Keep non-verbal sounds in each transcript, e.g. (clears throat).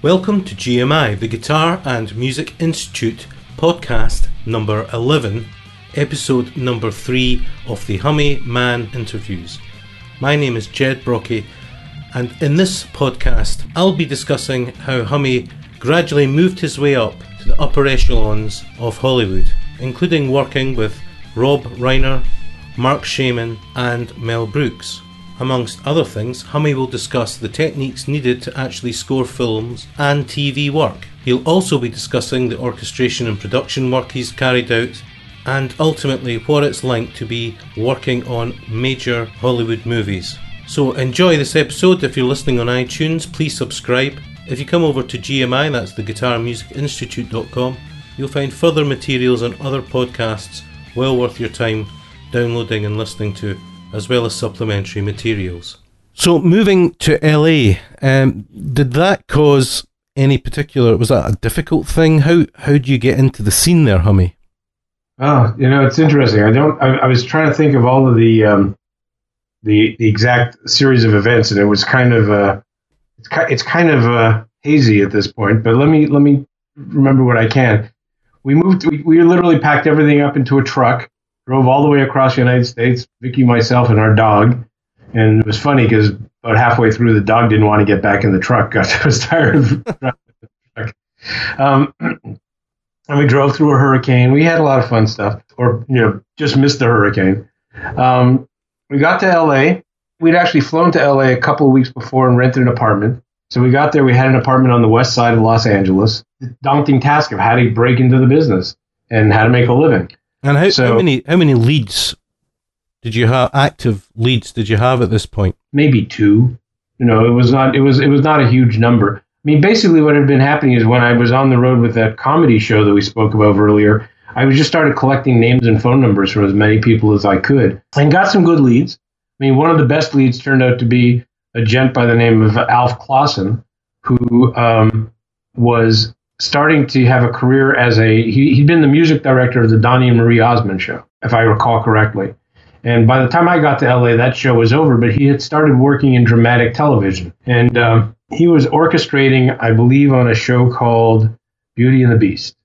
Welcome to GMI, the Guitar and Music Institute podcast number 11, episode number 3 of the Hummie Mann interviews. My name is Jed Brocky, and in this podcast, I'll be discussing how Hummie gradually moved his way up to the upper echelons of Hollywood, including working with Rob Reiner, Marc Shaiman, and Mel Brooks. Amongst other things, Hummie will discuss the techniques needed to actually score films and TV work. He'll also be discussing the orchestration and production work he's carried out, and ultimately what it's like to be working on major Hollywood movies. So enjoy this episode. If you're listening on iTunes, please subscribe. If you come over to GMI, that's the Guitar Music Institute.com, you'll find further materials and other podcasts well worth your time downloading and listening to as well as supplementary materials. So, moving to LA, um, did that cause any particular? Was that a difficult thing? How how do you get into the scene there, Hummie? Oh, you know, it's interesting. I don't. I, I was trying to think of all of the um, the the exact series of events, and it was kind of uh, it's it's kind of uh, hazy at this point. But let me let me remember what I can. We moved. We, we literally packed everything up into a truck drove all the way across the United States, Vicky, myself, and our dog. And it was funny because about halfway through, the dog didn't want to get back in the truck. (laughs) I was tired of driving the truck. Um, (clears throat) and we drove through a hurricane. We had a lot of fun stuff, or you know, just missed the hurricane. Um, we got to LA. We'd actually flown to LA a couple of weeks before and rented an apartment. So we got there. We had an apartment on the west side of Los Angeles. The daunting task of how to break into the business and how to make a living. And how, so, how many how many leads did you have active leads did you have at this point? Maybe two. You know, it was not it was it was not a huge number. I mean, basically, what had been happening is when I was on the road with that comedy show that we spoke about earlier, I was just started collecting names and phone numbers from as many people as I could, and got some good leads. I mean, one of the best leads turned out to be a gent by the name of Alf Clausen, who um, was starting to have a career as a he, he'd been the music director of the Donny and Marie Osmond show, if I recall correctly. And by the time I got to LA, that show was over, but he had started working in dramatic television. And um, he was orchestrating, I believe, on a show called Beauty and the Beast.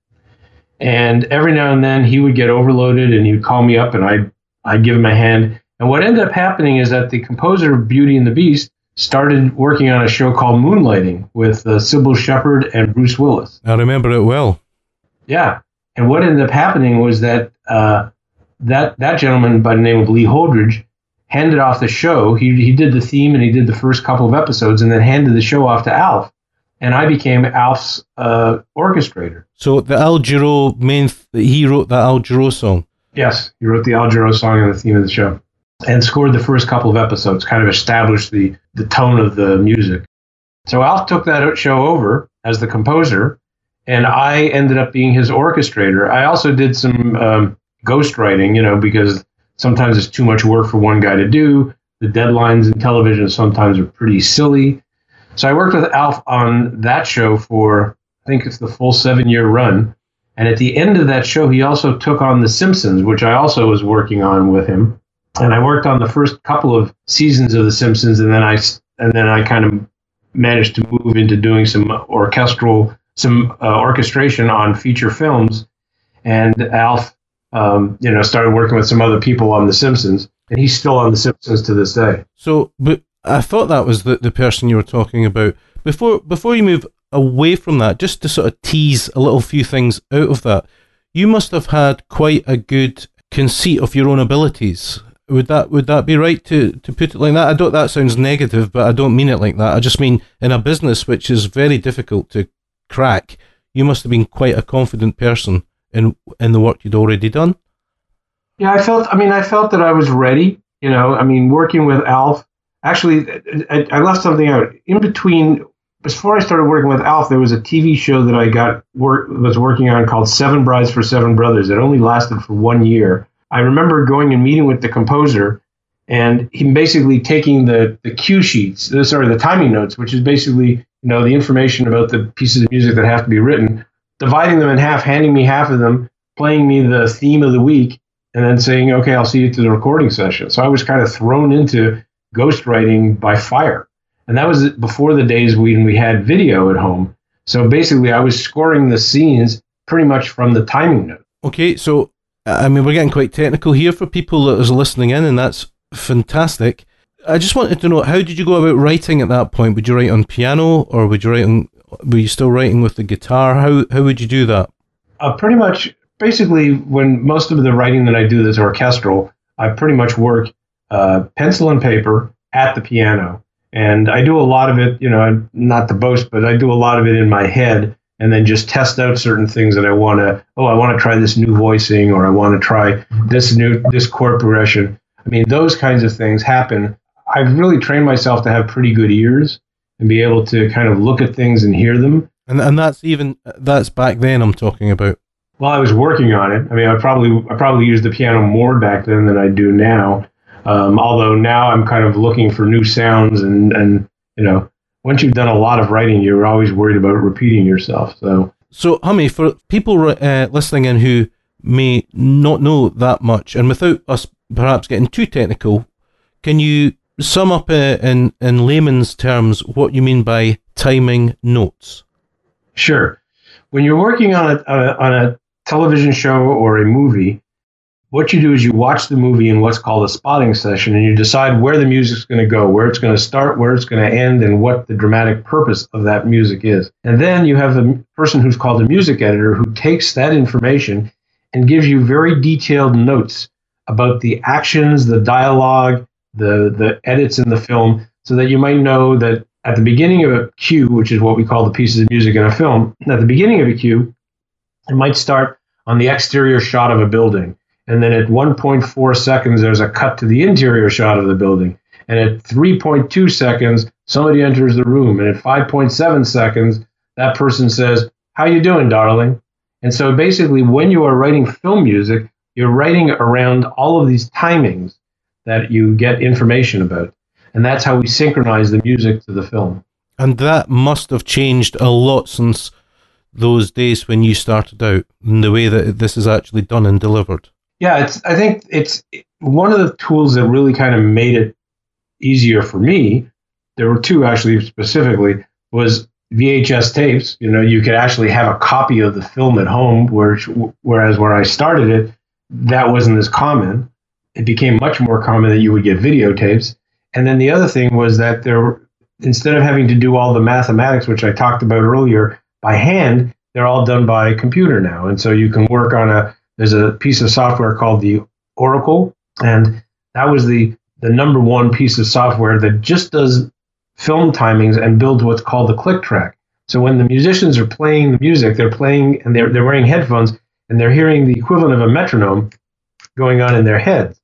And every now and then he would get overloaded and he would call me up and I'd, I'd give him a hand. And what ended up happening is that the composer of Beauty and the Beast started working on a show called Moonlighting with uh, Cybill Shepherd and Bruce Willis. I remember it well. Yeah, and what ended up happening was that uh, that that gentleman by the name of Lee Holdridge handed off the show. He he did the theme and he did the first couple of episodes, and then handed the show off to Alf. And I became Alf's uh, orchestrator. So the Al Jarreau main, th- he wrote the Al Jarreau song. Yes, he wrote the Al Jarreau song and the theme of the show and scored the first couple of episodes, kind of established the, the tone of the music. So Alf took that show over as the composer, and I ended up being his orchestrator. I also did some um, ghostwriting, you know, because sometimes it's too much work for one guy to do. The deadlines in television sometimes are pretty silly. So I worked with Alf on that show for, I think it's the full seven year run. And at the end of that show, he also took on The Simpsons, which I also was working on with him and I worked on the first couple of seasons of The Simpsons, and then I and then I kind of managed to move into doing some orchestral, some uh, orchestration on feature films, and Alf, um, you know, started working with some other people on The Simpsons, and he's still on The Simpsons to this day. So, but I thought that was the, the person you were talking about before. Before you move away from that, just to sort of tease a little few things out of that, you must have had quite a good conceit of your own abilities would that would that be right to, to put it like that? I don't. That sounds negative, but I don't mean it like that. I just mean in a business which is very difficult to crack. You must have been quite a confident person in in the work you'd already done. Yeah, I felt. I mean, I felt that I was ready. You know, I mean, working with Alf. Actually, I, I left something out in between. Before I started working with Alf, there was a TV show that I got work was working on called Seven Brides for Seven Brothers. It only lasted for one year I remember going and meeting with the composer and him basically taking the, the cue sheets, the, sorry, the timing notes, which is basically, you know, the information about the pieces of music that have to be written, dividing them in half, handing me half of them, playing me the theme of the week, and then saying, okay, I'll see you to the recording session. So I was kind of thrown into ghostwriting by fire. And that was before the days when we had video at home. So basically, I was scoring the scenes pretty much from the timing note. Okay, so I mean, we're getting quite technical here for people that is listening in, and that's fantastic. I just wanted to know how did you go about writing at that point? Would you write on piano, or would you write on? Were you still writing with the guitar? How how would you do that? Uh, pretty much, basically, when most of the writing that I do that's orchestral, I pretty much work uh, pencil and paper at the piano, and I do a lot of it. You know, not to boast, but I do a lot of it in my head and then just test out certain things that I want to. Oh, I want to try this new voicing, or I want to try this new this chord progression. I mean, those kinds of things happen. I've really trained myself to have pretty good ears and be able to kind of look at things and hear them. And and that's even that's back then I'm talking about. Well, I was working on it. I mean, I probably I probably used the piano more back then than I do now. Um, although now I'm kind of looking for new sounds and and you know once you've done a lot of writing, you're always worried about repeating yourself. So, so Hummie, for people uh, listening in who may not know that much, and without us perhaps getting too technical, can you sum up uh, in in layman's terms what you mean by timing notes? Sure. When you're working on a, a on a television show or a movie, what you do is you watch the movie in what's called a spotting session and you decide where the music's going to go, where it's going to start, where it's going to end, and what the dramatic purpose of that music is. And then you have the person who's called a music editor who takes that information and gives you very detailed notes about the actions, the dialogue, the, the edits in the film, so that you might know that at the beginning of a cue, which is what we call the pieces of music in a film, at the beginning of a cue, it might start on the exterior shot of a building and then at 1.4 seconds, there's a cut to the interior shot of the building. And at 3.2 seconds, somebody enters the room. And at 5.7 seconds, that person says, How you doing, darling? And so basically, when you are writing film music, you're writing around all of these timings that you get information about. And that's how we synchronize the music to the film. And that must have changed a lot since those days when you started out in the way that this is actually done and delivered. Yeah, it's. I think it's one of the tools that really kind of made it easier for me. There were two actually specifically was VHS tapes. You know, you could actually have a copy of the film at home, whereas whereas where I started it, that wasn't as common. It became much more common that you would get videotapes. And then the other thing was that there, instead of having to do all the mathematics, which I talked about earlier, by hand, they're all done by computer now. And so you can work on a there's a piece of software called the Auricle, and that was the the number one piece of software that just does film timings and builds what's called the click track. So when the musicians are playing the music, they're playing and they're they're wearing headphones and they're hearing the equivalent of a metronome going on in their heads.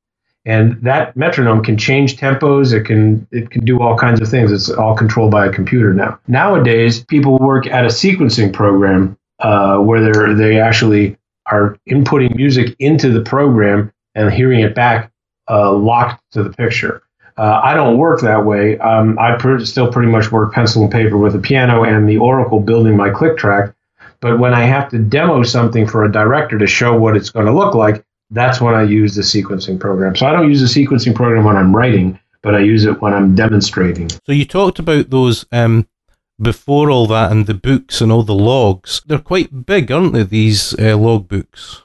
And that metronome can change tempos. It can it can do all kinds of things. It's all controlled by a computer now. Nowadays, people work at a sequencing program uh, where they they actually are inputting music into the program and hearing it back uh, locked to the picture. Uh, I don't work that way. Um, I pr- still pretty much work pencil and paper with a piano and the Auricle building my click track. But when I have to demo something for a director to show what it's going to look like, that's when I use the sequencing program. So I don't use the sequencing program when I'm writing, but I use it when I'm demonstrating. So you talked about those um, before all that and the books and all the logs. They're quite big, aren't they, these uh, log books?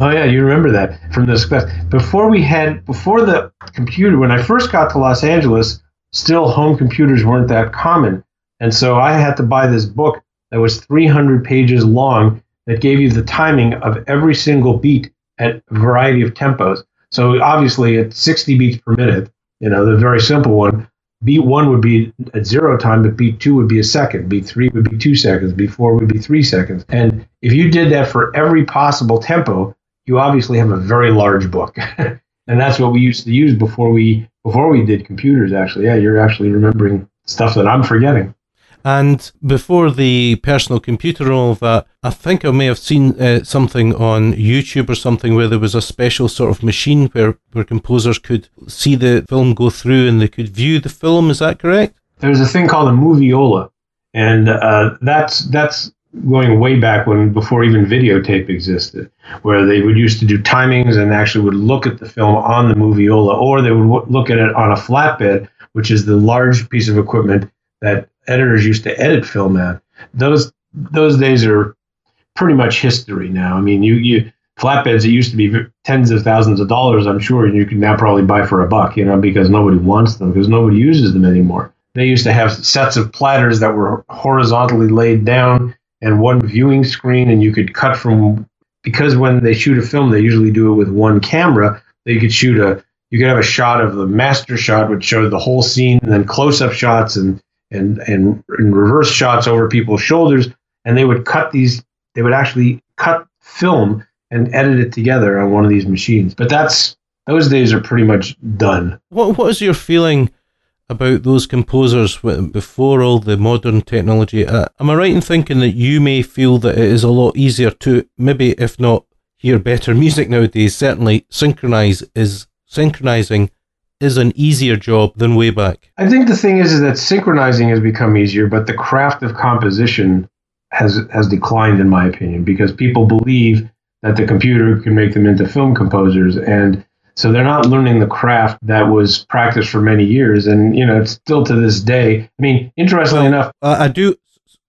Oh yeah, you remember that from this class. Before we had before the computer when I first got to Los Angeles, still home computers weren't that common. And so I had to buy this book that was 300 pages long that gave you the timing of every single beat at a variety of tempos. So obviously at 60 beats per minute, you know, the very simple one, beat one would be at zero time, but beat two would be a second. Beat three would be two seconds. Beat four would be three seconds. And if you did that for every possible tempo, you obviously have a very large book. (laughs) and that's what we used to use before we before we did computers. Actually, yeah, you're actually remembering stuff that I'm forgetting. And before the personal computer and all that, I think I may have seen uh, something on YouTube or something where there was a special sort of machine where, where composers could see the film go through and they could view the film. Is that correct? There's a thing called a moviola, and uh, that's that's going way back when before even videotape existed, where they would used to do timings and actually would look at the film on the moviola, or they would w- look at it on a flatbed, which is the large piece of equipment that editors used to edit film at. Those those days are pretty much history now. I mean, you you flatbeds it used to be tens of thousands of dollars, I'm sure and you can now probably buy for a buck, you know, because nobody wants them because nobody uses them anymore. They used to have sets of platters that were horizontally laid down and one viewing screen, and you could cut from because when they shoot a film, they usually do it with one camera. They could shoot a you could have a shot of the master shot, which showed the whole scene, and then close up shots and and and, and reverse shots over people's shoulders, and they would cut these. They would actually cut film and edit it together on one of these machines. But that's those days are pretty much done. What what is your feeling about those composers before all the modern technology? Uh, am I right in thinking that you may feel that it is a lot easier to maybe, if not hear better (laughs) music nowadays, certainly synchronize is synchronizing is an easier job than way back? I think the thing is, is that synchronizing has become easier, but the craft of composition has has declined, in my opinion, because people believe that the computer can make them into film composers, and so they're not learning the craft that was practiced for many years, and you know, it's still to this day. I mean, interestingly well, enough, I do.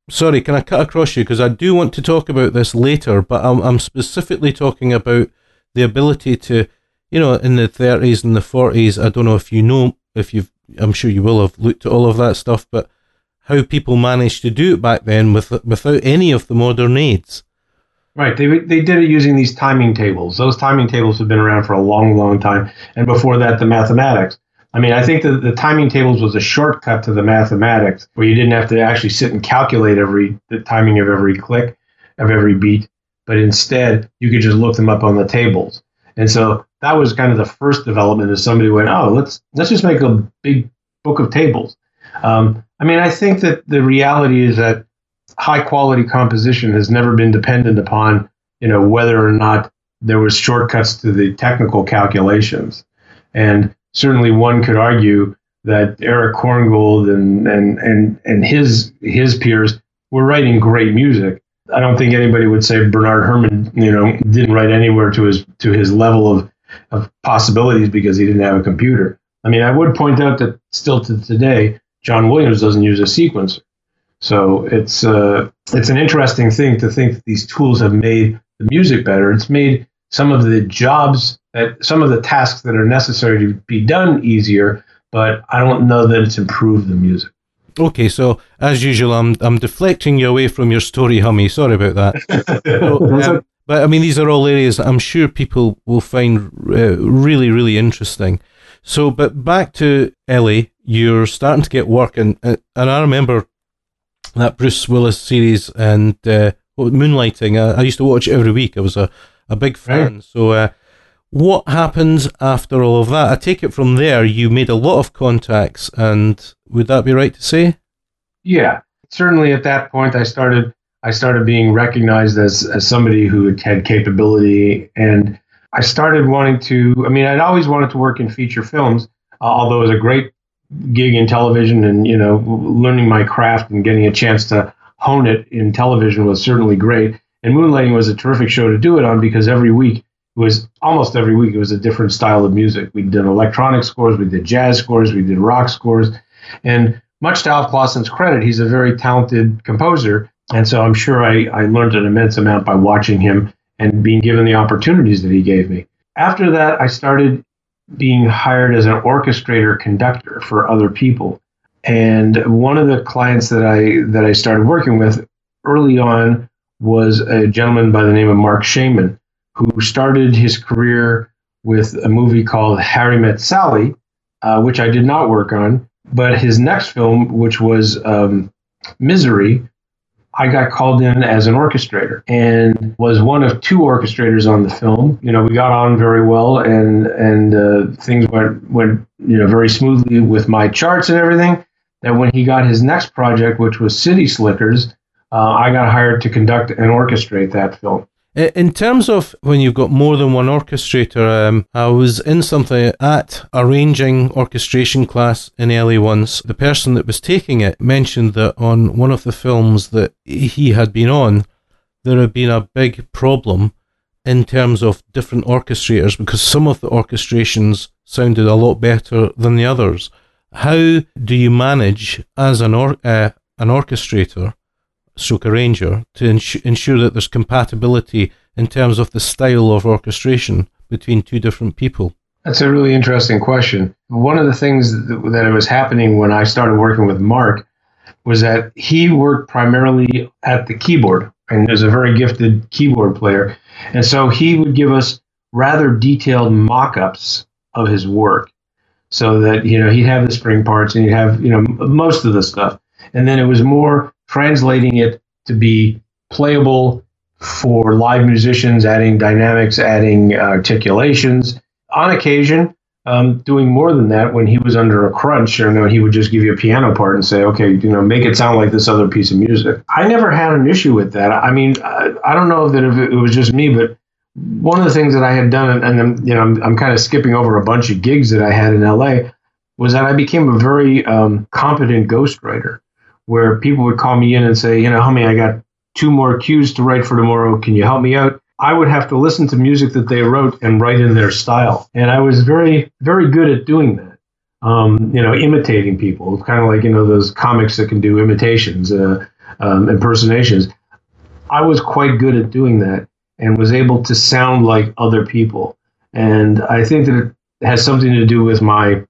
Sorry, can I cut across you because I do want to talk about this later, but I'm, I'm specifically talking about the ability to you know, in the 30s and the 40s, I don't know if you know, if you've, I'm sure you will have looked at all of that stuff, but how people managed to do it back then with, without any of the modern aids. Right. They, they did it using these timing tables. Those timing tables have been around for a long, long time. And before that, the mathematics. I mean, I think that the timing tables was a shortcut to the mathematics where you didn't have to actually sit and calculate every the timing of every click, of every beat, but instead you could just look them up on the tables. And so that was kind of the first development. Is somebody went, oh, let's let's just make a big book of tables. Um, I mean, I think that the reality is that high quality composition has never been dependent upon you know whether or not there was shortcuts to the technical calculations, and certainly one could argue that Eric Korngold and and and and his his peers were writing great music, I don't think anybody would say Bernard Herrmann, you know, didn't write anywhere to his to his level of of possibilities because he didn't have a computer. I mean, I would point out that still to today, John Williams doesn't use a sequencer. So it's uh, it's an interesting thing to think that these tools have made the music better. It's made some of the jobs that some of the tasks that are necessary to be done easier, but I don't know that it's improved the music. Okay, so as usual, I'm I'm deflecting you away from your story, Hummie. Sorry about that. (laughs) so, um, but I mean, these are all areas I'm sure people will find uh, really, really interesting. So, but back to LA, you're starting to get work, and uh, and I remember that Bruce Willis series and uh, Moonlighting. I, I, used to watch it every week. I was a, a big fan. Right. So, uh, what happens after all of that? I take it from there you made a lot of contacts, and would that be right to say? Yeah, certainly. At that point, I started I started being recognized as as somebody who had capability, and I started wanting to. I mean, I'd always wanted to work in feature films, uh, although it was a great gig in television, and you know, learning my craft and getting a chance to hone it in television was certainly great. And Moonlighting was a terrific show to do it on because every week it was almost every week it was a different style of music. We did electronic scores, we did jazz scores, we did rock scores, and much to Alf Clausen's credit, he's a very talented composer, and so I'm sure I, I learned an immense amount by watching him and being given the opportunities that he gave me. After that, I started being hired as an orchestrator conductor for other people. And one of the clients that I that I started working with early on was a gentleman by the name of Marc Shaiman, who started his career with a movie called Harry Met Sally, uh, which I did not work on. But his next film, which was um, Misery, I got called in as an orchestrator and was one of two orchestrators on the film. You know, we got on very well, and and uh, things went went you know very smoothly with my charts and everything. That when he got his next project, which was City Slickers, uh, I got hired to conduct and orchestrate that film. In terms of when you've got more than one orchestrator, um, I was in something at arranging orchestration class in LA once. The person that was taking it mentioned that on one of the films that he had been on, there had been a big problem in terms of different orchestrators because some of the orchestrations sounded a lot better than the others. How do you manage as an or, uh, an orchestrator stroke arranger to ins- ensure that there's compatibility in terms of the style of orchestration between two different people? That's a really interesting question. One of the things that, that was happening when I started working with Marc was that he worked primarily at the keyboard and is a very gifted keyboard player. And so he would give us rather detailed mock ups of his work so that, you know, he'd have the string parts and he'd have, you know, most of the stuff. And then it was more translating it to be playable for live musicians, adding dynamics, adding articulations on occasion, um, doing more than that when he was under a crunch, you know, he would just give you a piano part and say, okay, you know, make it sound like this other piece of music. I never had an issue with that. I mean, I, I don't know that if it was just me, but one of the things that I had done, and you know, I'm, I'm kind of skipping over a bunch of gigs that I had in LA, was that I became a very um, competent ghostwriter, where people would call me in and say, you know, Hummie, I got two more cues to write for tomorrow. Can you help me out? I would have to listen to music that they wrote and write in their style. And I was very, very good at doing that. Um, you know, imitating people, kind of like, you know, those comics that can do imitations, uh, um, impersonations. I was quite good at doing that and was able to sound like other people. And I think that it has something to do with my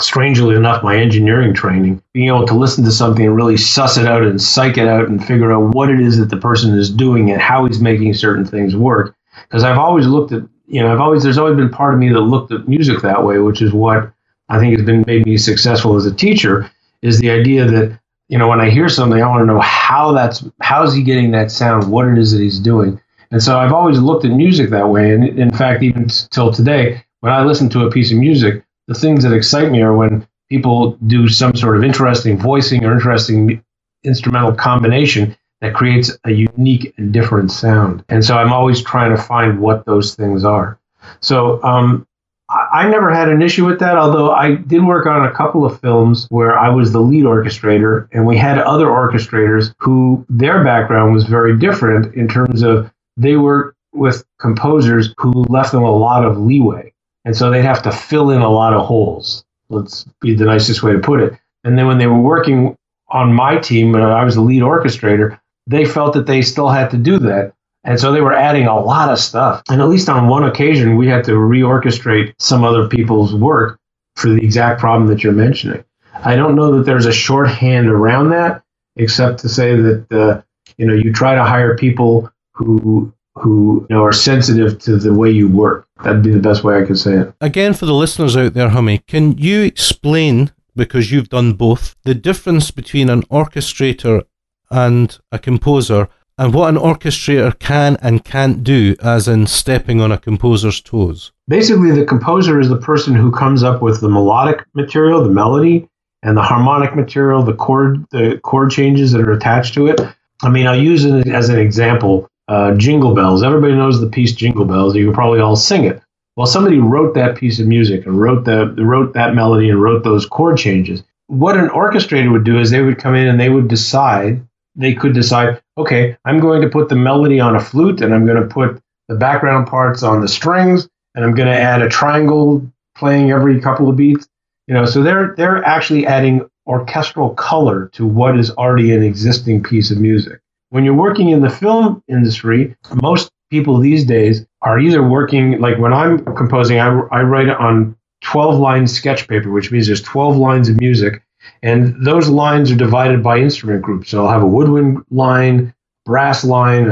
strangely enough, my engineering training, being able to listen to something and really suss it out and psych it out and figure out what it is that the person is doing and how he's making certain things work. Because I've always looked at, you know, I've always, there's always been part of me that looked at music that way, which is what I think has been made me successful as a teacher, is the idea that, you know, when I hear something, I want to know how that's, how is he getting that sound, what it is that he's doing. And so I've always looked at music that way. And in fact, even till today, when I listen to a piece of music, the things that excite me are when people do some sort of interesting voicing or interesting instrumental combination that creates a unique and different sound. And so I'm always trying to find what those things are. So um, I, I never had an issue with that, although I did work on a couple of films where I was the lead orchestrator, and we had other orchestrators who their background was very different in terms of they were with composers who left them a lot of leeway. And so they'd have to fill in a lot of holes. Let's be the nicest way to put it. And then when they were working on my team, uh, I was the lead orchestrator, they felt that they still had to do that. And so they were adding a lot of stuff. And at least on one occasion, we had to reorchestrate some other people's work for the exact problem that you're mentioning. I don't know that there's a shorthand around that, except to say that uh, you know you try to hire people who who you know, are sensitive to the way you work. That'd be the best way I could say it. Again, for the listeners out there, Hummie, can you explain, because you've done both, the difference between an orchestrator and a composer, and what an orchestrator can and can't do, as in stepping on a composer's toes? Basically, the composer is the person who comes up with the melodic material, the melody, and the harmonic material, the chord, the chord changes that are attached to it. I mean, I'll use it as an example uh, Jingle Bells. Everybody knows the piece Jingle Bells. You can probably all sing it. Well, somebody wrote that piece of music and wrote the wrote that melody and wrote those chord changes. What an orchestrator would do is they would come in and they would decide. They could decide, okay, I'm going to put the melody on a flute and I'm going to put the background parts on the strings and I'm going to add a triangle playing every couple of beats. You know, so they're they're actually adding orchestral color to what is already an existing piece of music. When you're working in the film industry, most people these days are either working, like when I'm composing, I, I write on 12 line sketch paper, which means there's 12 lines of music. And those lines are divided by instrument groups. So I'll have a woodwind line, brass line,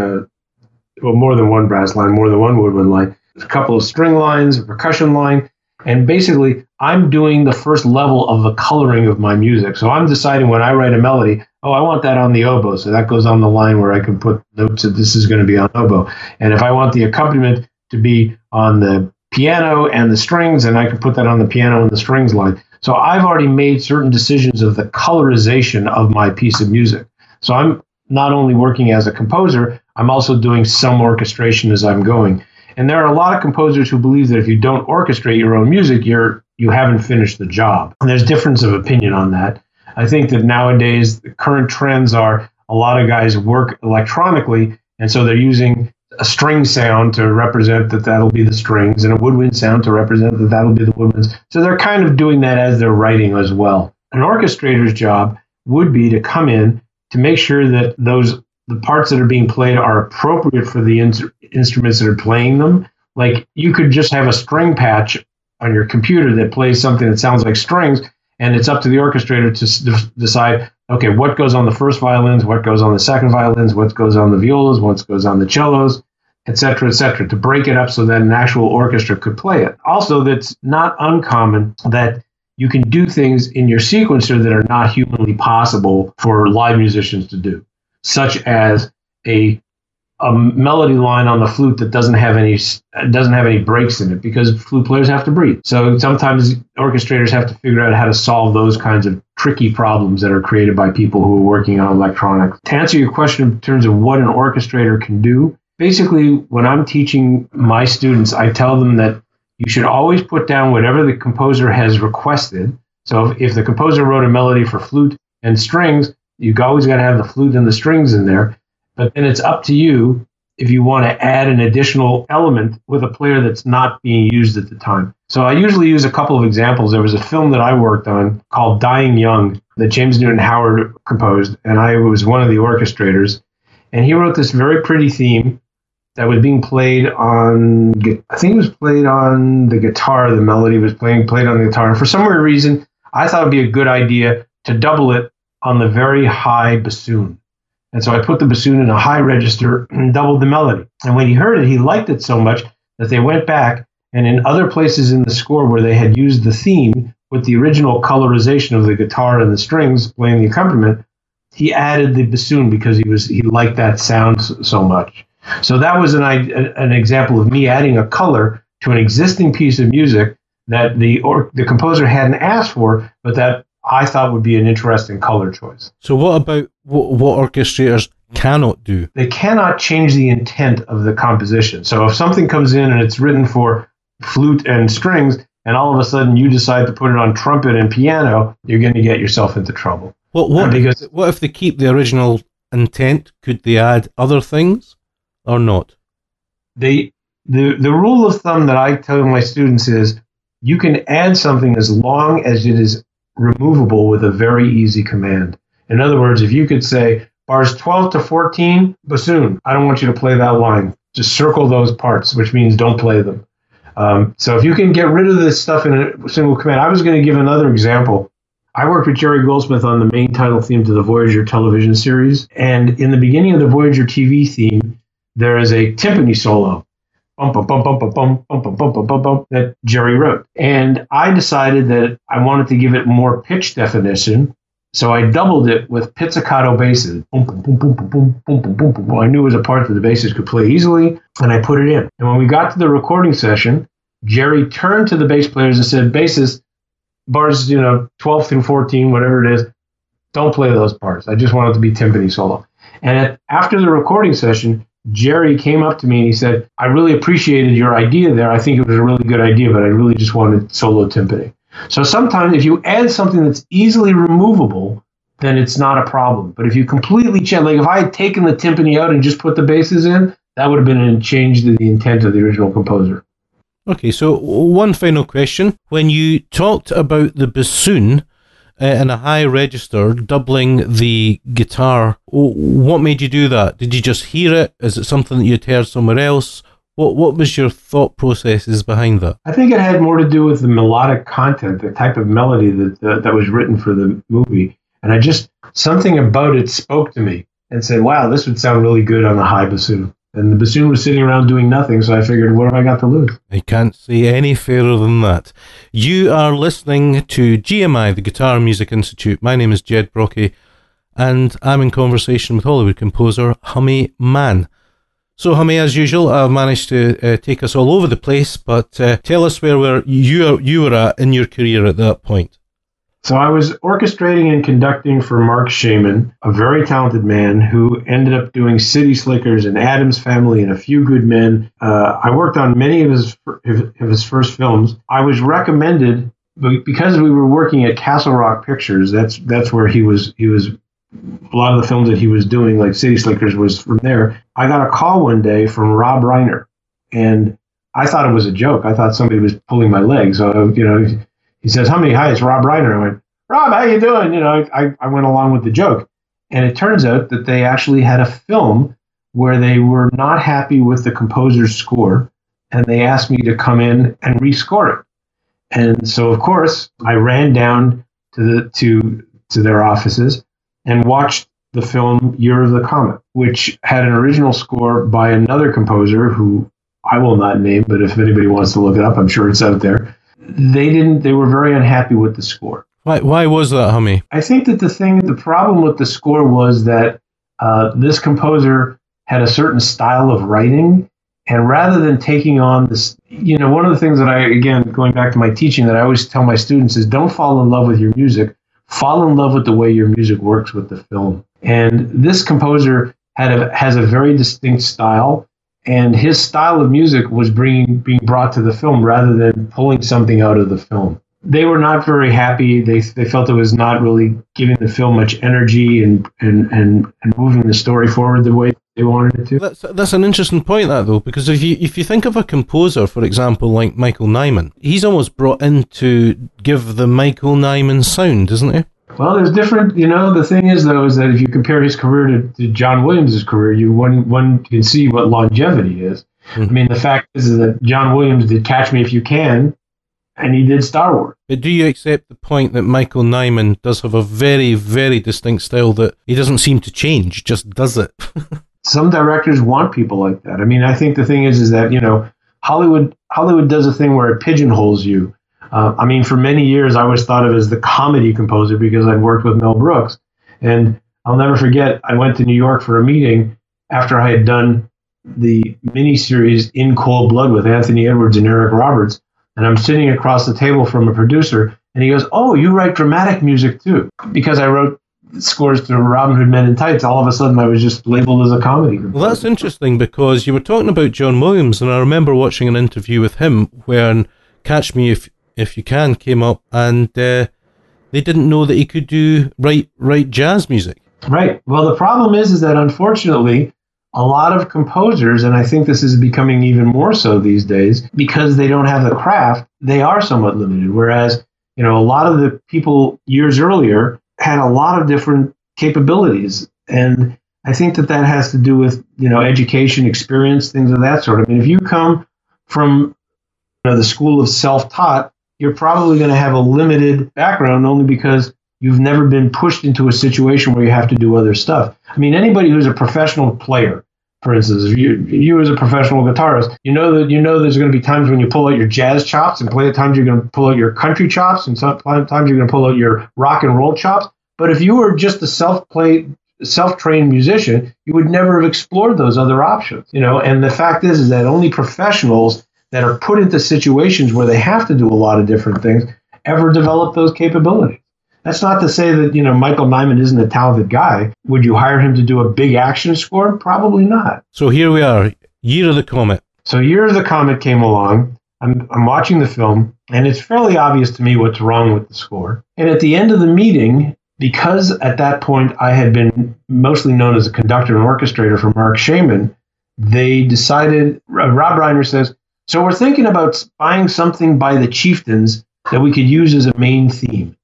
well, more than one brass line, more than one woodwind line, a couple of string lines, a percussion line. And basically, I'm doing the first level of the coloring of my music. So I'm deciding when I write a melody, oh, I want that on the oboe. So that goes on the line where I can put notes that this is going to be on oboe. And if I want the accompaniment to be on the piano and the strings, and I can put that on the piano and the strings line. So I've already made certain decisions of the colorization of my piece of music. So I'm not only working as a composer, I'm also doing some orchestration as I'm going. And there are a lot of composers who believe that if you don't orchestrate your own music, you're you haven't finished the job. And there's difference of opinion on that. I think that nowadays the current trends are a lot of guys work electronically, and so they're using a string sound to represent that that'll be the strings, and a woodwind sound to represent that that'll be the woodwinds. So they're kind of doing that as they're writing as well. An orchestrator's job would be to come in to make sure that those the parts that are being played are appropriate for the in- instruments that are playing them. Like you could just have a string patch on your computer that plays something that sounds like strings, and it's up to the orchestrator to decide, okay, what goes on the first violins, what goes on the second violins, what goes on the violas, what goes on the cellos, etc., etc., to break it up so that an actual orchestra could play it. Also, that's not uncommon that you can do things in your sequencer that are not humanly possible for live musicians to do, such as a a melody line on the flute that doesn't have any doesn't have any breaks in it because flute players have to breathe. So sometimes orchestrators have to figure out how to solve those kinds of tricky problems that are created by people who are working on electronics. To answer your question in terms of what an orchestrator can do, basically when I'm teaching my students, I tell them that you should always put down whatever the composer has requested. So if, if the composer wrote a melody for flute and strings, you've always got to have the flute and the strings in there. But then it's up to you if you want to add an additional element with a player that's not being used at the time. So I usually use a couple of examples. There was a film that I worked on called Dying Young that James Newton Howard composed, and I was one of the orchestrators. And he wrote this very pretty theme that was being played on I think it was played on the guitar. The melody was playing played on the guitar. And for some weird reason, I thought it'd be a good idea to double it on the very high bassoon. And so I put the bassoon in a high register and doubled the melody. And when he heard it, he liked it so much that they went back and in other places in the score where they had used the theme with the original colorization of the guitar and the strings playing the accompaniment, he added the bassoon because he was he liked that sound so much. So that was an an example of me adding a color to an existing piece of music that the or the composer hadn't asked for, but that I thought would be an interesting color choice. So, what about what, what orchestrators cannot do? They cannot change the intent of the composition. So, if something comes in and it's written for flute and strings, and all of a sudden you decide to put it on trumpet and piano, you're going to get yourself into trouble. What, what, because, what if they keep the original intent? Could they add other things or not? They, the, the rule of thumb that I tell my students is you can add something as long as it is removable with a very easy command. In other words, if you could say bars 12 to 14, bassoon, I don't want you to play that line. Just circle those parts, which means don't play them. Um, so if you can get rid of this stuff in a single command, I was going to give another example. I worked with Jerry Goldsmith on the main title theme to the Voyager television series. And in the beginning of the Voyager TV theme, there is a timpani solo bum bum bum bum bum bum bum bum bum bum bum that Jerry wrote. And I decided that I wanted to give it more pitch definition. So I doubled it with pizzicato basses. Boom, boom, boom, boom, boom, boom, boom, boom, boom, boom. I knew it was a part that the basses could play easily, and I put it in. And when we got to the recording session, Jerry turned to the bass players and said, "Basses, bars, you know, 12 through 14, whatever it is, don't play those parts. I just want it to be timpani solo." And after the recording session, Jerry came up to me and he said, I really appreciated your idea there. I think it was a really good idea, but I really just wanted solo timpani. So sometimes if you add something that's easily removable, then it's not a problem. But if you completely change, like if I had taken the timpani out and just put the basses in, that would have been a change to the intent of the original composer. Okay, so one final question. When you talked about the bassoon, uh, in a high register, doubling the guitar. What made you do that? Did you just hear it? Is it something that you'd heard somewhere else? What What was your thought processes behind that? I think it had more to do with the melodic content, the type of melody that that, that was written for the movie, and I just something about it spoke to me and said, "Wow, this would sound really good on the high bassoon." And the bassoon was sitting around doing nothing, so I figured, what have I got to lose? I can't say any fairer than that. You are listening to GMI, the Guitar Music Institute. My name is Jed Brockie, and I'm in conversation with Hollywood composer Hummie Mann. So, Hummie, as usual, I've managed to uh, take us all over the place, but uh, tell us where were you, you were at in your career at that point. So I was orchestrating and conducting for Marc Shaiman, a very talented man who ended up doing City Slickers and Addams Family and A Few Good Men. Uh, I worked on many of his of his first films. I was recommended because we were working at Castle Rock Pictures. That's that's where he was. He was a lot of the films that he was doing, like City Slickers, was from there. I got a call one day from Rob Reiner, and I thought it was a joke. I thought somebody was pulling my leg. So you know he says, "Hummie? Hi, it's Rob Reiner." I went, "Rob, how you doing?" You know, I, I went along with the joke, And it turns out that they actually had a film where they were not happy with the composer's score, and they asked me to come in and rescore it. And so, of course, I ran down to the to to their offices and watched the film Year of the Comet, which had an original score by another composer who I will not name, but if anybody wants to look it up, I'm sure it's out there. They didn't. They were very unhappy with the score. Why? Why was that, Hummie? I think that the thing, the problem with the score was that uh, this composer had a certain style of writing, and rather than taking on this, you know, one of the things that I, again, going back to my teaching, that I always tell my students is don't fall in love with your music, fall in love with the way your music works with the film. And this composer had a, has a very distinct style, and his style of music was bringing being brought to the film rather than pulling something out of the film. They were not very happy. They, they felt it was not really giving the film much energy and, and, and, and moving the story forward the way they wanted it to. That's that's an interesting point, that though, because if you if you think of a composer, for example, like Michael Nyman, he's almost brought in to give the Michael Nyman sound, isn't he? Well, there's different. You know, the thing is though, is that if you compare his career to, to John Williams' career, you one one can see what longevity is. Mm-hmm. I mean, the fact is, is that John Williams did Catch Me If You Can, and he did Star Wars. But do you accept the point that Michael Nyman does have a very, very distinct style that he doesn't seem to change, just does it? (laughs) some directors want people like that. I mean, I think the thing is, is that you know, Hollywood Hollywood does a thing where it pigeonholes you. Uh, I mean, for many years, I was thought of as the comedy composer because I'd worked with Mel Brooks, and I'll never forget. I went to New York for a meeting after I had done the miniseries In Cold Blood with Anthony Edwards and Eric Roberts, and I'm sitting across the table from a producer, and he goes, "Oh, you write dramatic music too?" Because I wrote scores to Robin Hood Men in Tights, all of a sudden I was just labeled as a comedy. Well, that's interesting because you were talking about John Williams, and I remember watching an interview with him when Catch Me If If You Can came up, and uh, they didn't know that he could do write write jazz music. Right. Well, the problem is, is that unfortunately, a lot of composers, and I think this is becoming even more so these days, because they don't have the craft, they are somewhat limited. Whereas, you know, a lot of the people years earlier had a lot of different capabilities. And I think that that has to do with, you know, education, experience, things of that sort. I mean, if you come from you know, the school of self-taught, you're probably going to have a limited background only because you've never been pushed into a situation where you have to do other stuff. I mean, anybody who's a professional player, for instance, if you you as a professional guitarist, you know that you know there's going to be times when you pull out your jazz chops, and plenty of times you're going to pull out your country chops, and sometimes you're going to pull out your rock and roll chops. But if you were just a self-played, self-trained musician, you would never have explored those other options. You know, and the fact is, is that only professionals that are put into situations where they have to do a lot of different things ever develop those capabilities. That's not to say that, you know, Michael Nyman isn't a talented guy. Would you hire him to do a big action score? Probably not. So here we are, Year of the Comet. So Year of the Comet came along. I'm, I'm watching the film, and it's fairly obvious to me what's wrong with the score. And at the end of the meeting, because at that point I had been mostly known as a conductor and orchestrator for Marc Shaiman, they decided, Rob Reiner says, so we're thinking about buying something by the Chieftains that we could use as a main theme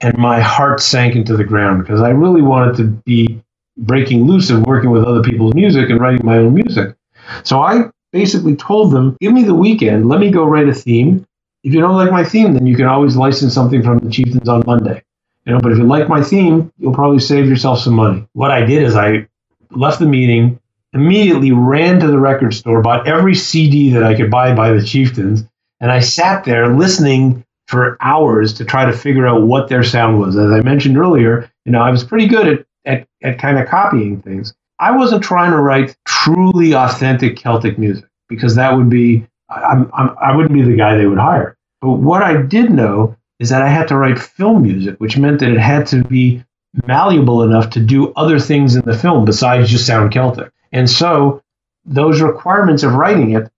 and my heart sank into the ground because I really wanted to be breaking loose and working with other people's music and writing my own music. So I basically told them, give me the weekend, let me go write a theme. If you don't like my theme, then you can always license something from the Chieftains on Monday. You know, but if you like my theme, you'll probably save yourself some money. What I did is I left the meeting, immediately ran to the record store, bought every CD that I could buy by the Chieftains, and I sat there listening for hours to try to figure out what their sound was. As I mentioned earlier, you know, I was pretty good at, at, at kind of copying things. I wasn't trying to write truly authentic Celtic music because that would be, I'm, I'm, I wouldn't be the guy they would hire. But what I did know is that I had to write film music, which meant that it had to be malleable enough to do other things in the film besides just sound Celtic. And so those requirements of writing it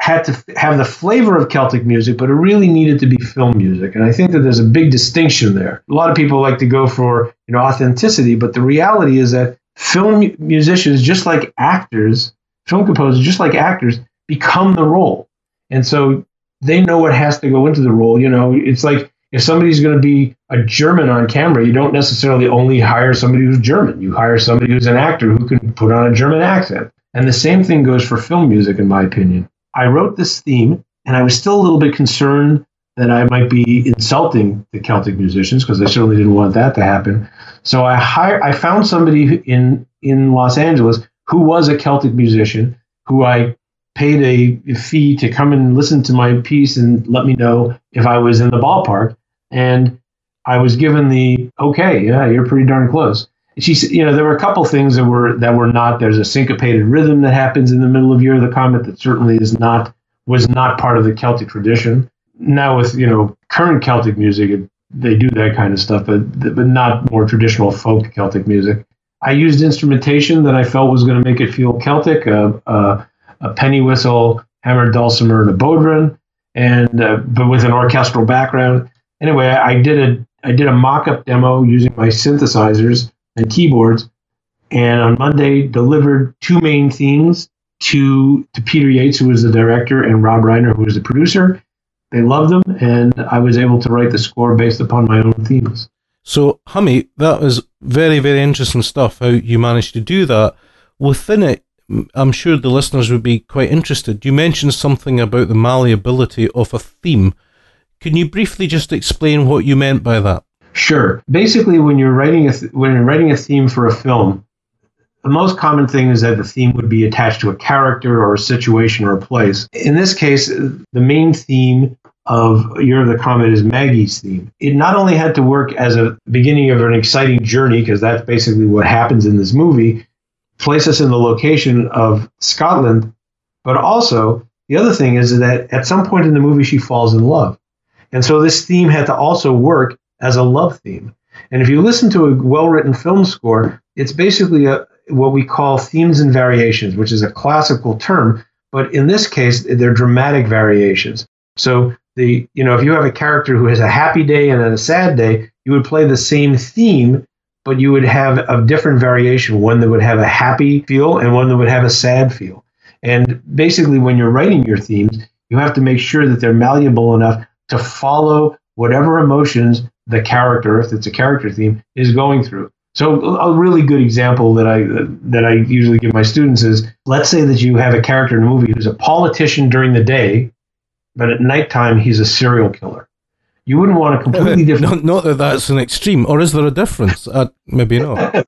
had to have the flavor of Celtic music, but it really needed to be film music. And I think that there's a big distinction there. A lot of people like to go for you know authenticity, but the reality is that film musicians, just like actors, film composers, just like actors, become the role. And so they know what has to go into the role. You know, it's like if somebody's going to be a German on camera, you don't necessarily only hire somebody who's German. You hire somebody who's an actor who can put on a German accent. And the same thing goes for film music, in my opinion. I wrote this theme, and I was still a little bit concerned that I might be insulting the Celtic musicians because I certainly didn't want that to happen. So I hired, I found somebody in in Los Angeles who was a Celtic musician who I paid a fee to come and listen to my piece and let me know if I was in the ballpark. And I was given the okay, yeah, you're pretty darn close. She you know, there were a couple things that were that were not. There's a syncopated rhythm that happens in the middle of Year of the Comet that certainly is not was not part of the Celtic tradition. Now with you know current Celtic music, it, they do that kind of stuff, but but not more traditional folk Celtic music. I used instrumentation that I felt was going to make it feel Celtic. Uh, uh, a penny whistle, hammered dulcimer, and a bodhrán, and uh, but with an orchestral background. Anyway, I did a I did a mock-up demo using my synthesizers and keyboards, and on Monday delivered two main themes to to Peter Yates, who was the director, and Rob Reiner, who was the producer. They loved them, and I was able to write the score based upon my own themes. So, Hummie, that was very, very interesting stuff. How you managed to do that. Within it, I'm sure the listeners would be quite interested. You mentioned something about the malleability of a theme. Can you briefly just explain what you meant by that? Sure. Basically, when you're writing a th- when you're writing a theme for a film, the most common thing is that the theme would be attached to a character or a situation or a place. In this case, the main theme of Year of the Comet is Maggie's theme. It not only had to work as a beginning of an exciting journey, because that's basically what happens in this movie, place us in the location of Scotland. But also, the other thing is that at some point in the movie, she falls in love. And so this theme had to also work as a love theme. And if you listen to a well written film score, it's basically a, what we call themes and variations, which is a classical term. But in this case, they're dramatic variations. So the you know if you have a character who has a happy day and a sad day, you would play the same theme but you would have a different variation, one that would have a happy feel and one that would have a sad feel. And basically, when you're writing your themes, you have to make sure that they're malleable enough to follow whatever emotions the character, if it's a character theme, is going through. So a really good example that I that I usually give my students is let's say that you have a character in a movie who's a politician during the day, but at nighttime he's a serial killer. You wouldn't want a completely (laughs) different. not, not that that's an extreme, or is there a difference? Uh, maybe not.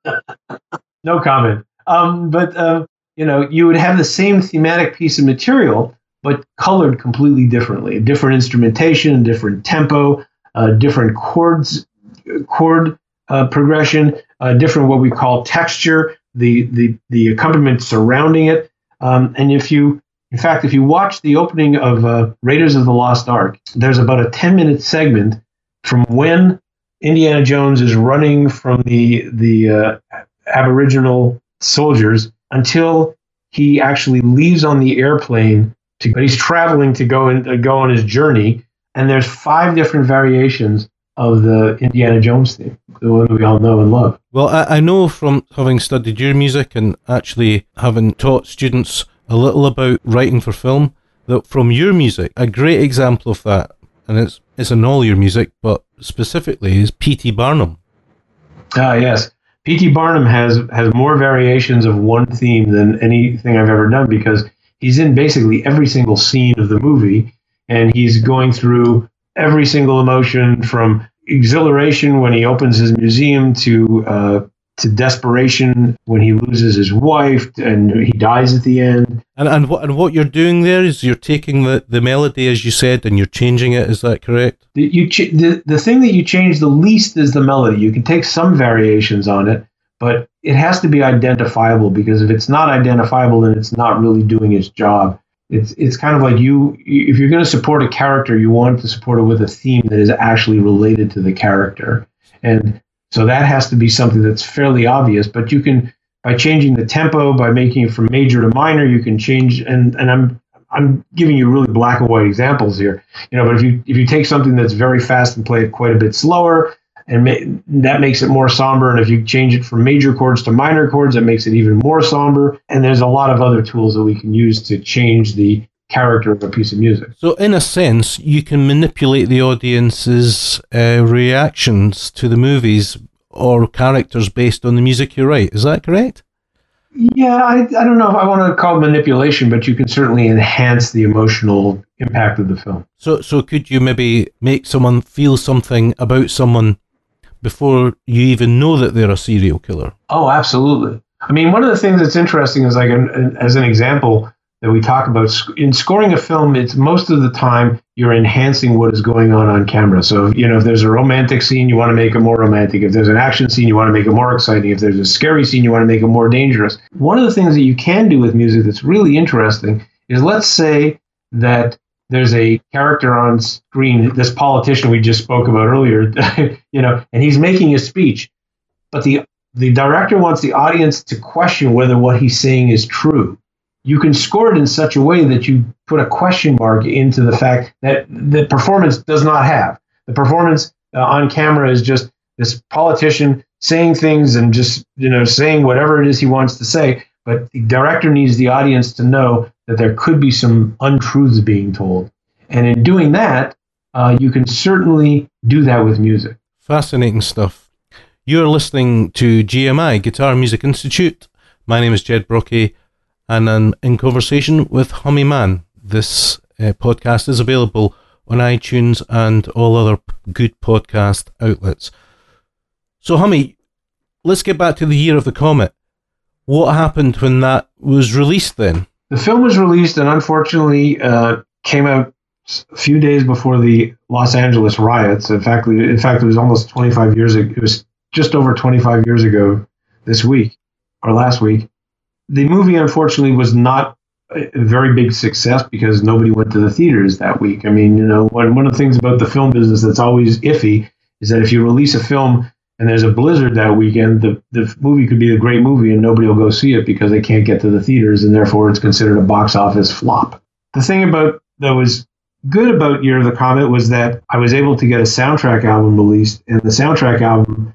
(laughs) no comment. Um, but uh, you know, you would have the same thematic piece of material, but colored completely differently. Different instrumentation, different tempo, uh, different chords, chord uh, progression, uh, different what we call texture, the the the accompaniment surrounding it. Um, and if you in fact, if you watch the opening of uh, Raiders of the Lost Ark, there's about a 10 minute segment from when Indiana Jones is running from the the uh, Aboriginal soldiers until he actually leaves on the airplane. To, but he's traveling to go and uh, go on his journey, and there's five different variations of the Indiana Jones theme, the one we all know and love. Well, I, I know from having studied your music and actually having taught students a little about writing for film. That from your music, a great example of that, and it's it's in all your music, but specifically is P.T. Barnum. Ah, yes. P.T. Barnum has has more variations of one theme than anything I've ever done because he's in basically every single scene of the movie, and he's going through every single emotion from exhilaration when he opens his museum to uh, to desperation when he loses his wife and he dies at the end. And and what and what you're doing there is you're taking the, the melody as you said and you're changing it. Is that correct? The, you ch- the the thing that you change the least is the melody. You can take some variations on it, but it has to be identifiable because if it's not identifiable, then it's not really doing its job. It's it's kind of like you if you're going to support a character, you want to support it with a theme that is actually related to the character. And so that has to be something that's fairly obvious, but you can by changing the tempo, by making it from major to minor, you can change and and I'm I'm giving you really black and white examples here. You know, but if you if you take something that's very fast and play it quite a bit slower, and ma- that makes it more somber. And if you change it from major chords to minor chords, it makes it even more somber. And there's a lot of other tools that we can use to change the character of a piece of music. So, in a sense, you can manipulate the audience's uh, reactions to the movies or characters based on the music you write. Is that correct? Yeah, I, I don't know if I want to call it manipulation, but you can certainly enhance the emotional impact of the film. So, so could you maybe make someone feel something about someone before you even know that they're a serial killer? Oh, absolutely. I mean, one of the things that's interesting is like, an, as an example, that we talk about in scoring a film it's most of the time you're enhancing what is going on on camera so you know if there's a romantic scene you want to make it more romantic if there's an action scene you want to make it more exciting if there's a scary scene you want to make it more dangerous one of the things that you can do with music that's really interesting is let's say that there's a character on screen this politician we just spoke about earlier (laughs) you know and he's making a speech but the the director wants the audience to question whether what he's saying is true you can score it in such a way that you put a question mark into the fact that the performance does not have. The performance uh, on camera is just this politician saying things and just you know saying whatever it is he wants to say. But the director needs the audience to know that there could be some untruths being told, and in doing that, uh, you can certainly do that with music. Fascinating stuff. You're listening to GMI Guitar Music Institute. My name is Jed Brockie and I'm in conversation with Hummie Mann. This uh, podcast is available on iTunes and all other good podcast outlets. So, Hummie, let's get back to the year of the comet. What happened when that was released then? The film was released and unfortunately uh, came out a few days before the Los Angeles riots. In fact, in fact, it was almost 25 years ago. It was just over 25 years ago this week or last week the movie unfortunately was not a very big success because nobody went to the theaters that week. I mean, you know, one, one of the things about the film business that's always iffy is that if you release a film and there's a blizzard that weekend, the, the movie could be a great movie and nobody will go see it because they can't get to the theaters and therefore it's considered a box office flop. The thing about that was good about Year of the Comet was that I was able to get a soundtrack album released and the soundtrack album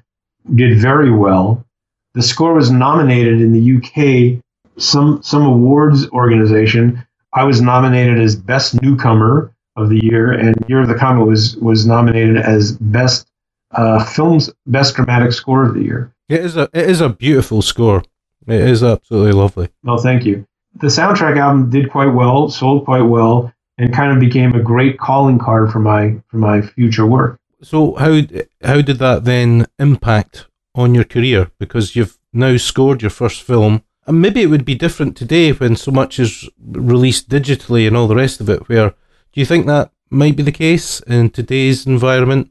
did very well. The score was nominated in the UK some some awards organization. I was nominated as best newcomer of the year, and Year of the Comet was was nominated as best uh, films best dramatic score of the year. It is a it is a beautiful score. It is absolutely lovely. Well, thank you. The soundtrack album did quite well, sold quite well, and kind of became a great calling card for my for my future work. So how how did that then impact on your career? Because you've now scored your first film and maybe it would be different today when so much is released digitally and all the rest of it. Where do you think that might be the case in today's environment?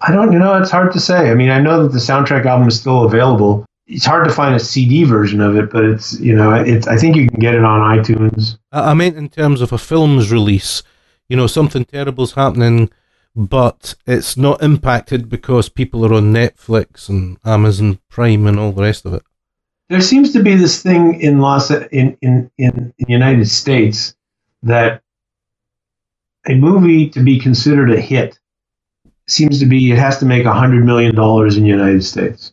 I don't, you know, it's hard to say. I mean, I know that the soundtrack album is still available. It's hard to find a CD version of it, but it's, you know, it's. I think you can get it on iTunes. I meant in terms of a film's release. You know, something terrible's happening, but it's not impacted because people are on Netflix and Amazon Prime and all the rest of it there seems to be this thing in Los in in in, the United States that a movie to be considered a hit seems to be it has to make a hundred million dollars in the United States.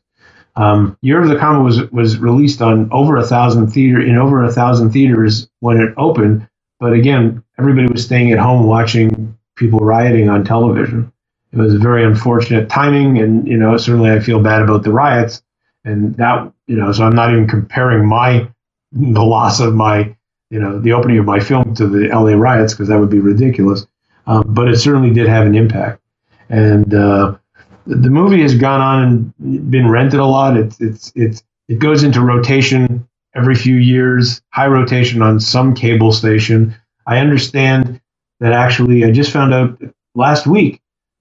Um, Year of the Comet was was released on over a thousand theater in over a thousand theaters when it opened, but again, everybody was staying at home watching people rioting on television. It was a very unfortunate timing, and you know certainly I feel bad about the riots and that you know so i'm not even comparing my the loss of my you know the opening of my film to the la riots because that would be ridiculous um, but it certainly did have an impact and uh, the movie has gone on and been rented a lot it's it's it's it goes into rotation every few years high rotation on some cable station i understand that actually i just found out last week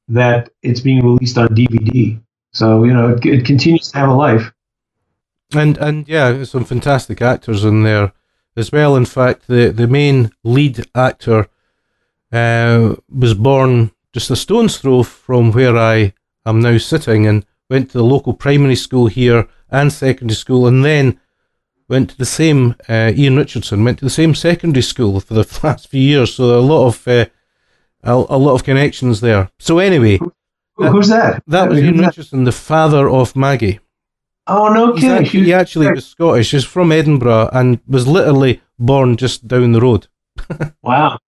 that it's being released on dvd so you know, it, it continues to have a life. And and yeah, some fantastic actors in there as well. In fact, the the main lead actor uh, was born just a stone's throw from where I am now sitting, and went to the local primary school here and secondary school, and then went to the same. Uh, Ian Richardson went to the same secondary school for the (laughs) last few years, so a lot of uh, a, a, lot of connections there. So anyway, Who's that? That was Ian Richardson, the father of Maggie. Oh no kidding! Actually, he actually was Scottish. He's from Edinburgh and was literally born just down the road. (laughs) wow.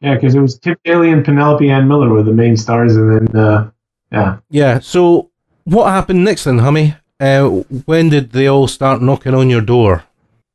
Yeah, because it was Tim Daly and Penelope Ann Miller were the main stars, and then uh, yeah. Yeah. So what happened next then, Hummie? Uh, when did they all start knocking on your door?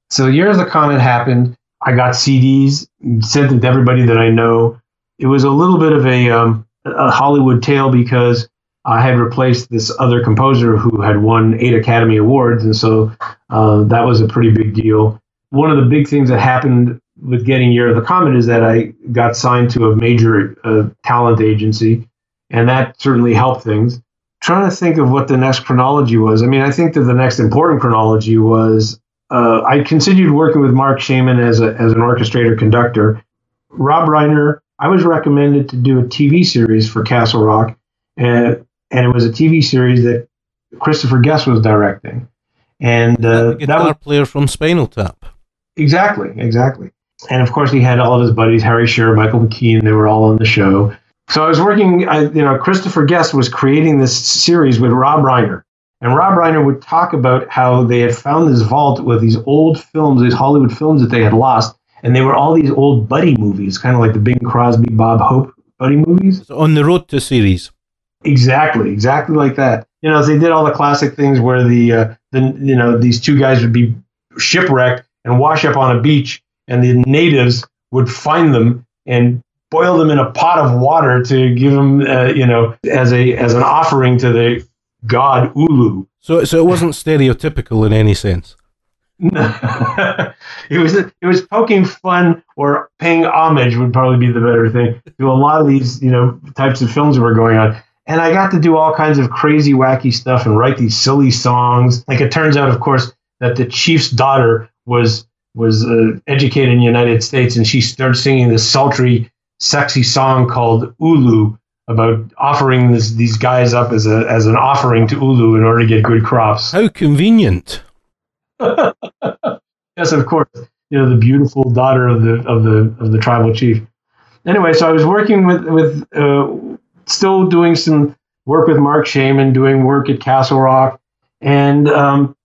So years of Comet happened. I got CDs, sent them to everybody that I know. It was a little bit of a, um, a Hollywood tale because I had replaced this other composer who had won eight Academy Awards, and so uh, that was a pretty big deal. One of the big things that happened with getting Year of the Comet is that I got signed to a major uh, talent agency, and that certainly helped things. Trying to think of what the next chronology was. I mean, I think that the next important chronology was uh, I continued working with Marc Shaiman as, a, as an orchestrator conductor. Rob Reiner, I was recommended to do a TV series for Castle Rock, and, and it was a TV series that Christopher Guest was directing. And uh, that, guitar was, player from Spinal Tap. Exactly, exactly. And of course, he had all of his buddies, Harry Shearer, Michael McKean. They were all on the show. So I was working. I, you know, Christopher Guest was creating this series with Rob Reiner, and Rob Reiner would talk about how they had found this vault with these old films, these Hollywood films that they had lost, and they were all these old buddy movies, kind of like the Bing Crosby, Bob Hope buddy movies. So on the road to series. Exactly, exactly like that. You know, they did all the classic things where the uh, the you know these two guys would be shipwrecked and wash up on a beach, and the natives would find them and boil them in a pot of water to give them, uh, you know, as a as an offering to the god Ulu. So, so it wasn't stereotypical in any sense. (laughs) it was it was poking fun or paying homage would probably be the better thing to a lot of these you know types of films that were going on. And I got to do all kinds of crazy, wacky stuff and write these silly songs. Like it turns out, of course, that the chief's daughter was was uh, educated in the United States, and she started singing this sultry sexy song called Ulu about offering this, these guys up as a as an offering to Ulu in order to get good crops. How convenient. (laughs) yes, of course. You know, the beautiful daughter of the of the of the tribal chief. Anyway, so I was working with with uh, still doing some work with Marc Shaiman, doing work at Castle Rock, and um,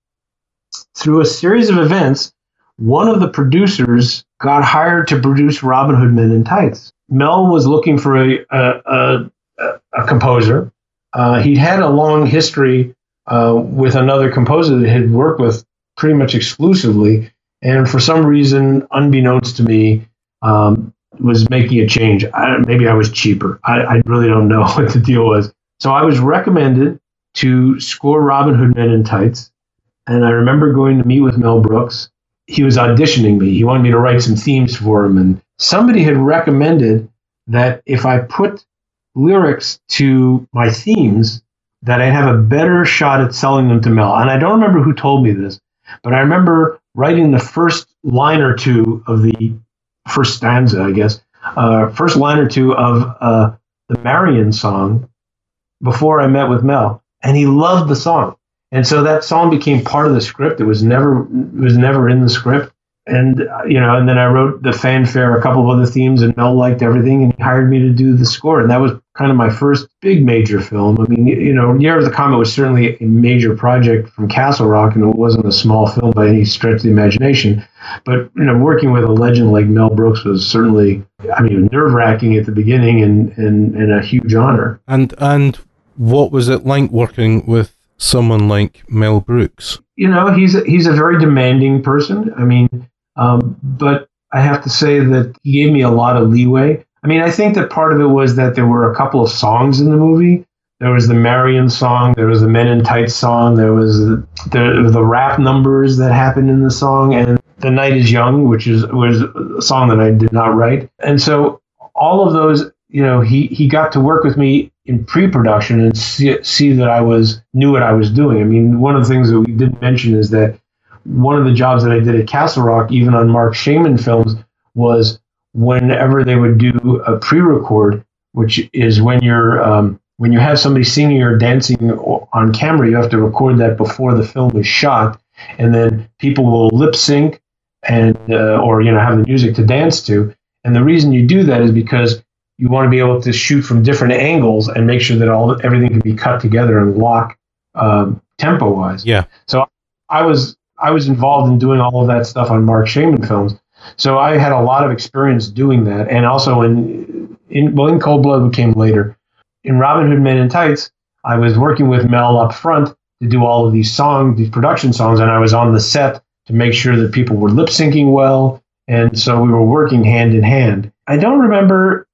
through a series of events, one of the producers got hired to produce Robin Hood Men in Tights. Mel was looking for a, a, a, a composer. Uh, he'd had a long history uh, with another composer that he'd worked with pretty much exclusively, and for some reason, unbeknownst to me, um, was making a change. I, maybe I was cheaper. I, I really don't know (laughs) what the deal was. So I was recommended to score Robin Hood Men in Tights, and I remember going to meet with Mel Brooks. He was auditioning me. He wanted me to write some themes for him, and somebody had recommended that if I put lyrics to my themes, that I'd have a better shot at selling them to Mel. And I don't remember who told me this, but I remember writing the first line or two of the first stanza, I guess, uh, first line or two of uh, the Marion song before I met with Mel, and he loved the song. And so that song became part of the script. It was never it was never in the script and you know, and then I wrote the fanfare, a couple of other themes, and Mel liked everything, and he hired me to do the score, and that was kind of my first big major film. I mean, you know, Year of the Comet was certainly a major project from Castle Rock, and it wasn't a small film by any stretch of the imagination. But you know, working with a legend like Mel Brooks was certainly, I mean, nerve wracking at the beginning, and, and and a huge honor. And and what was it like working with someone like Mel Brooks? You know, he's a, he's a very demanding person. I mean, um, but I have to say that he gave me a lot of leeway. I mean, I think that part of it was that there were a couple of songs in the movie. There was the Marion song, there was the Men in Tights song, there was the, the, the rap numbers that happened in the song, and The Night is Young, which is was a song that I did not write. And so all of those, you know, he, he got to work with me in pre-production and see, see that I was knew what I was doing. I mean, one of the things that we didn't mention is that one of the jobs that I did at Castle Rock, even on Marc Shaiman films, was whenever they would do a pre-record, which is when you're um, when you have somebody singing or dancing on camera, you have to record that before the film is shot, and then people will lip sync and uh, or you know have the music to dance to. And the reason you do that is because you want to be able to shoot from different angles and make sure that all everything can be cut together and lock um, tempo wise. Yeah. So I was I was involved in doing all of that stuff on Marc Shaiman films. So I had a lot of experience doing that, and also in in well, in Cold Blood came later. In Robin Hood Men in Tights, I was working with Mel up front to do all of these songs, these production songs, and I was on the set to make sure that people were lip syncing well, and so we were working hand in hand. I don't remember.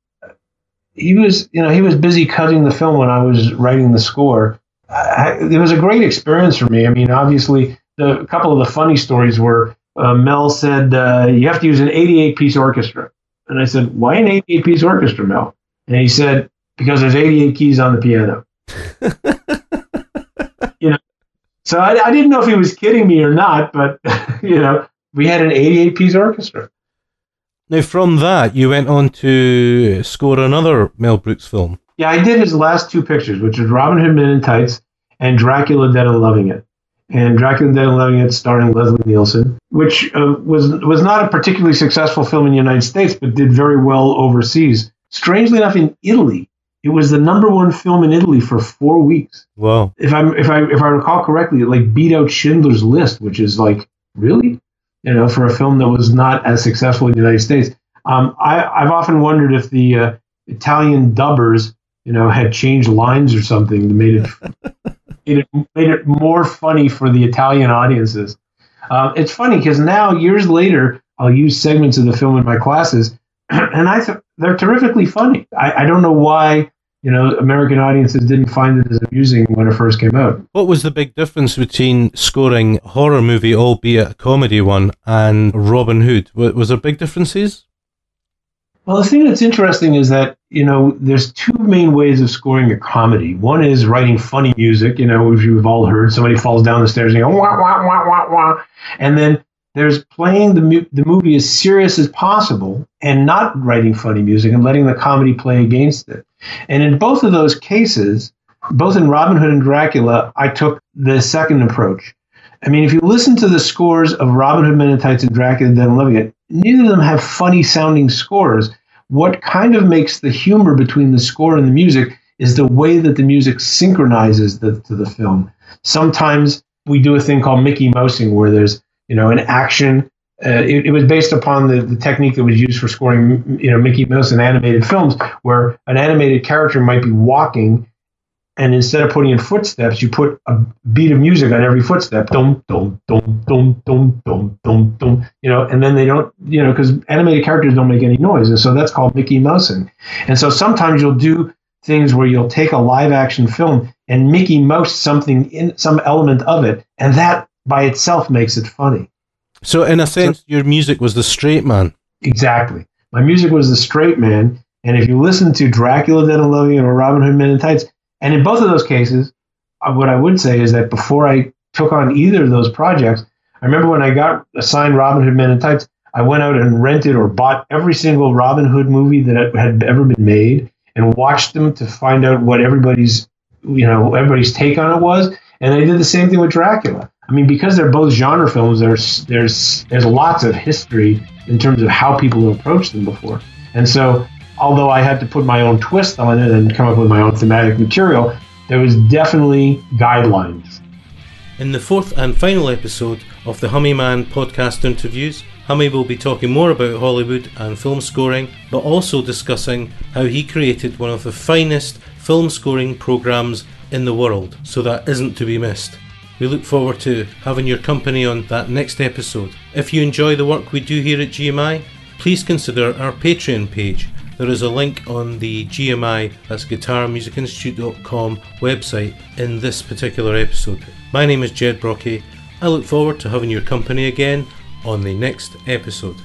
He was, you know, he was busy cutting the film when I was writing the score. I, it was a great experience for me. I mean, obviously, the, a couple of the funny stories were uh, Mel said, uh, You have to use an 88 piece orchestra. And I said, Why an 88 piece orchestra, Mel? And he said, Because there's 88 keys on the piano. (laughs) you know, so I, I, didn't know if he was kidding me or not, but, (laughs) you know, we had an 88 piece orchestra. Now, from that, you went on to score another Mel Brooks film. Yeah, I did his last two pictures, which is Robin Hood Men in Tights and Dracula Dead and Loving It and Dracula Dead and Loving It, starring Leslie Nielsen, which uh, was was not a particularly successful film in the United States, but did very well overseas. Strangely enough, in Italy, it was the number one film in Italy for four weeks. Wow! If I if I if I recall correctly, it like beat out Schindler's List, which is like really, you know, for a film that was not as successful in the United States. Um, I I've often wondered if the uh, Italian dubbers, you know, had changed lines or something that made it (laughs) made it, made it more funny for the Italian audiences. Uh, it's funny because now, years later, I'll use segments of the film in my classes, (clears throat) and I th- they're terrifically funny. I, I don't know why you know American audiences didn't find it as amusing when it first came out. What was the big difference between scoring a horror movie, albeit a comedy one, and Robin Hood? Was there big differences? Well, the thing that's interesting is that, you know, there's two main ways of scoring a comedy. One is writing funny music, you know, which you've all heard. Somebody falls down the stairs and you go, wah, wah, wah, wah, wah. And then there's playing the, mu- the movie as serious as possible and not writing funny music and letting the comedy play against it. And in both of those cases, both in Robin Hood and Dracula, I took the second approach. I mean, if you listen to the scores of Robin Hood Men in Tights and Dracula Dead and Loving It, neither of them have funny sounding scores. What kind of makes the humor between the score and the music is the way that the music synchronizes the, to the film. Sometimes we do a thing called Mickey Mousing, where there's you know an action. Uh, it, it, was based upon the, the technique that was used for scoring you know Mickey Mouse in animated films, where an animated character might be walking and instead of putting in footsteps, you put a beat of music on every footstep. Dum dum dum dum dum dum dum dum. You know, and then they don't, you know, because animated characters don't make any noise, and so that's called Mickey Mousing. And so sometimes you'll do things where you'll take a live action film and Mickey Mouse something in some element of it, and that by itself makes it funny. So in a sense, so, your music was the straight man. Exactly. My music was the straight man. And if you listen to Dracula Dead and Loving or Robin Hood Men in Tights, and in both of those cases, uh, what I would say is that before I took on either of those projects, I remember when I got assigned Robin Hood Men in Tights, I went out and rented or bought every single Robin Hood movie that had ever been made and watched them to find out what everybody's, you know, everybody's take on it was. And I did the same thing with Dracula. I mean, because they're both genre films, there's there's there's lots of history in terms of how people have approached them before. And so although I had to put my own twist on it and come up with my own thematic material, there was definitely guidelines. In the fourth and final episode of the Hummie Mann podcast interviews, Hummie will be talking more about Hollywood and film scoring, but also discussing how he created one of the finest film scoring programs in the world, so that isn't to be missed. We look forward to having your company on that next episode. If you enjoy the work we do here at GMI, please consider our Patreon page there is a link on the GMI, that's guitarmusicinstitute.com website in this particular episode. My name is Jed Brocky. I look forward to having your company again on the next episode.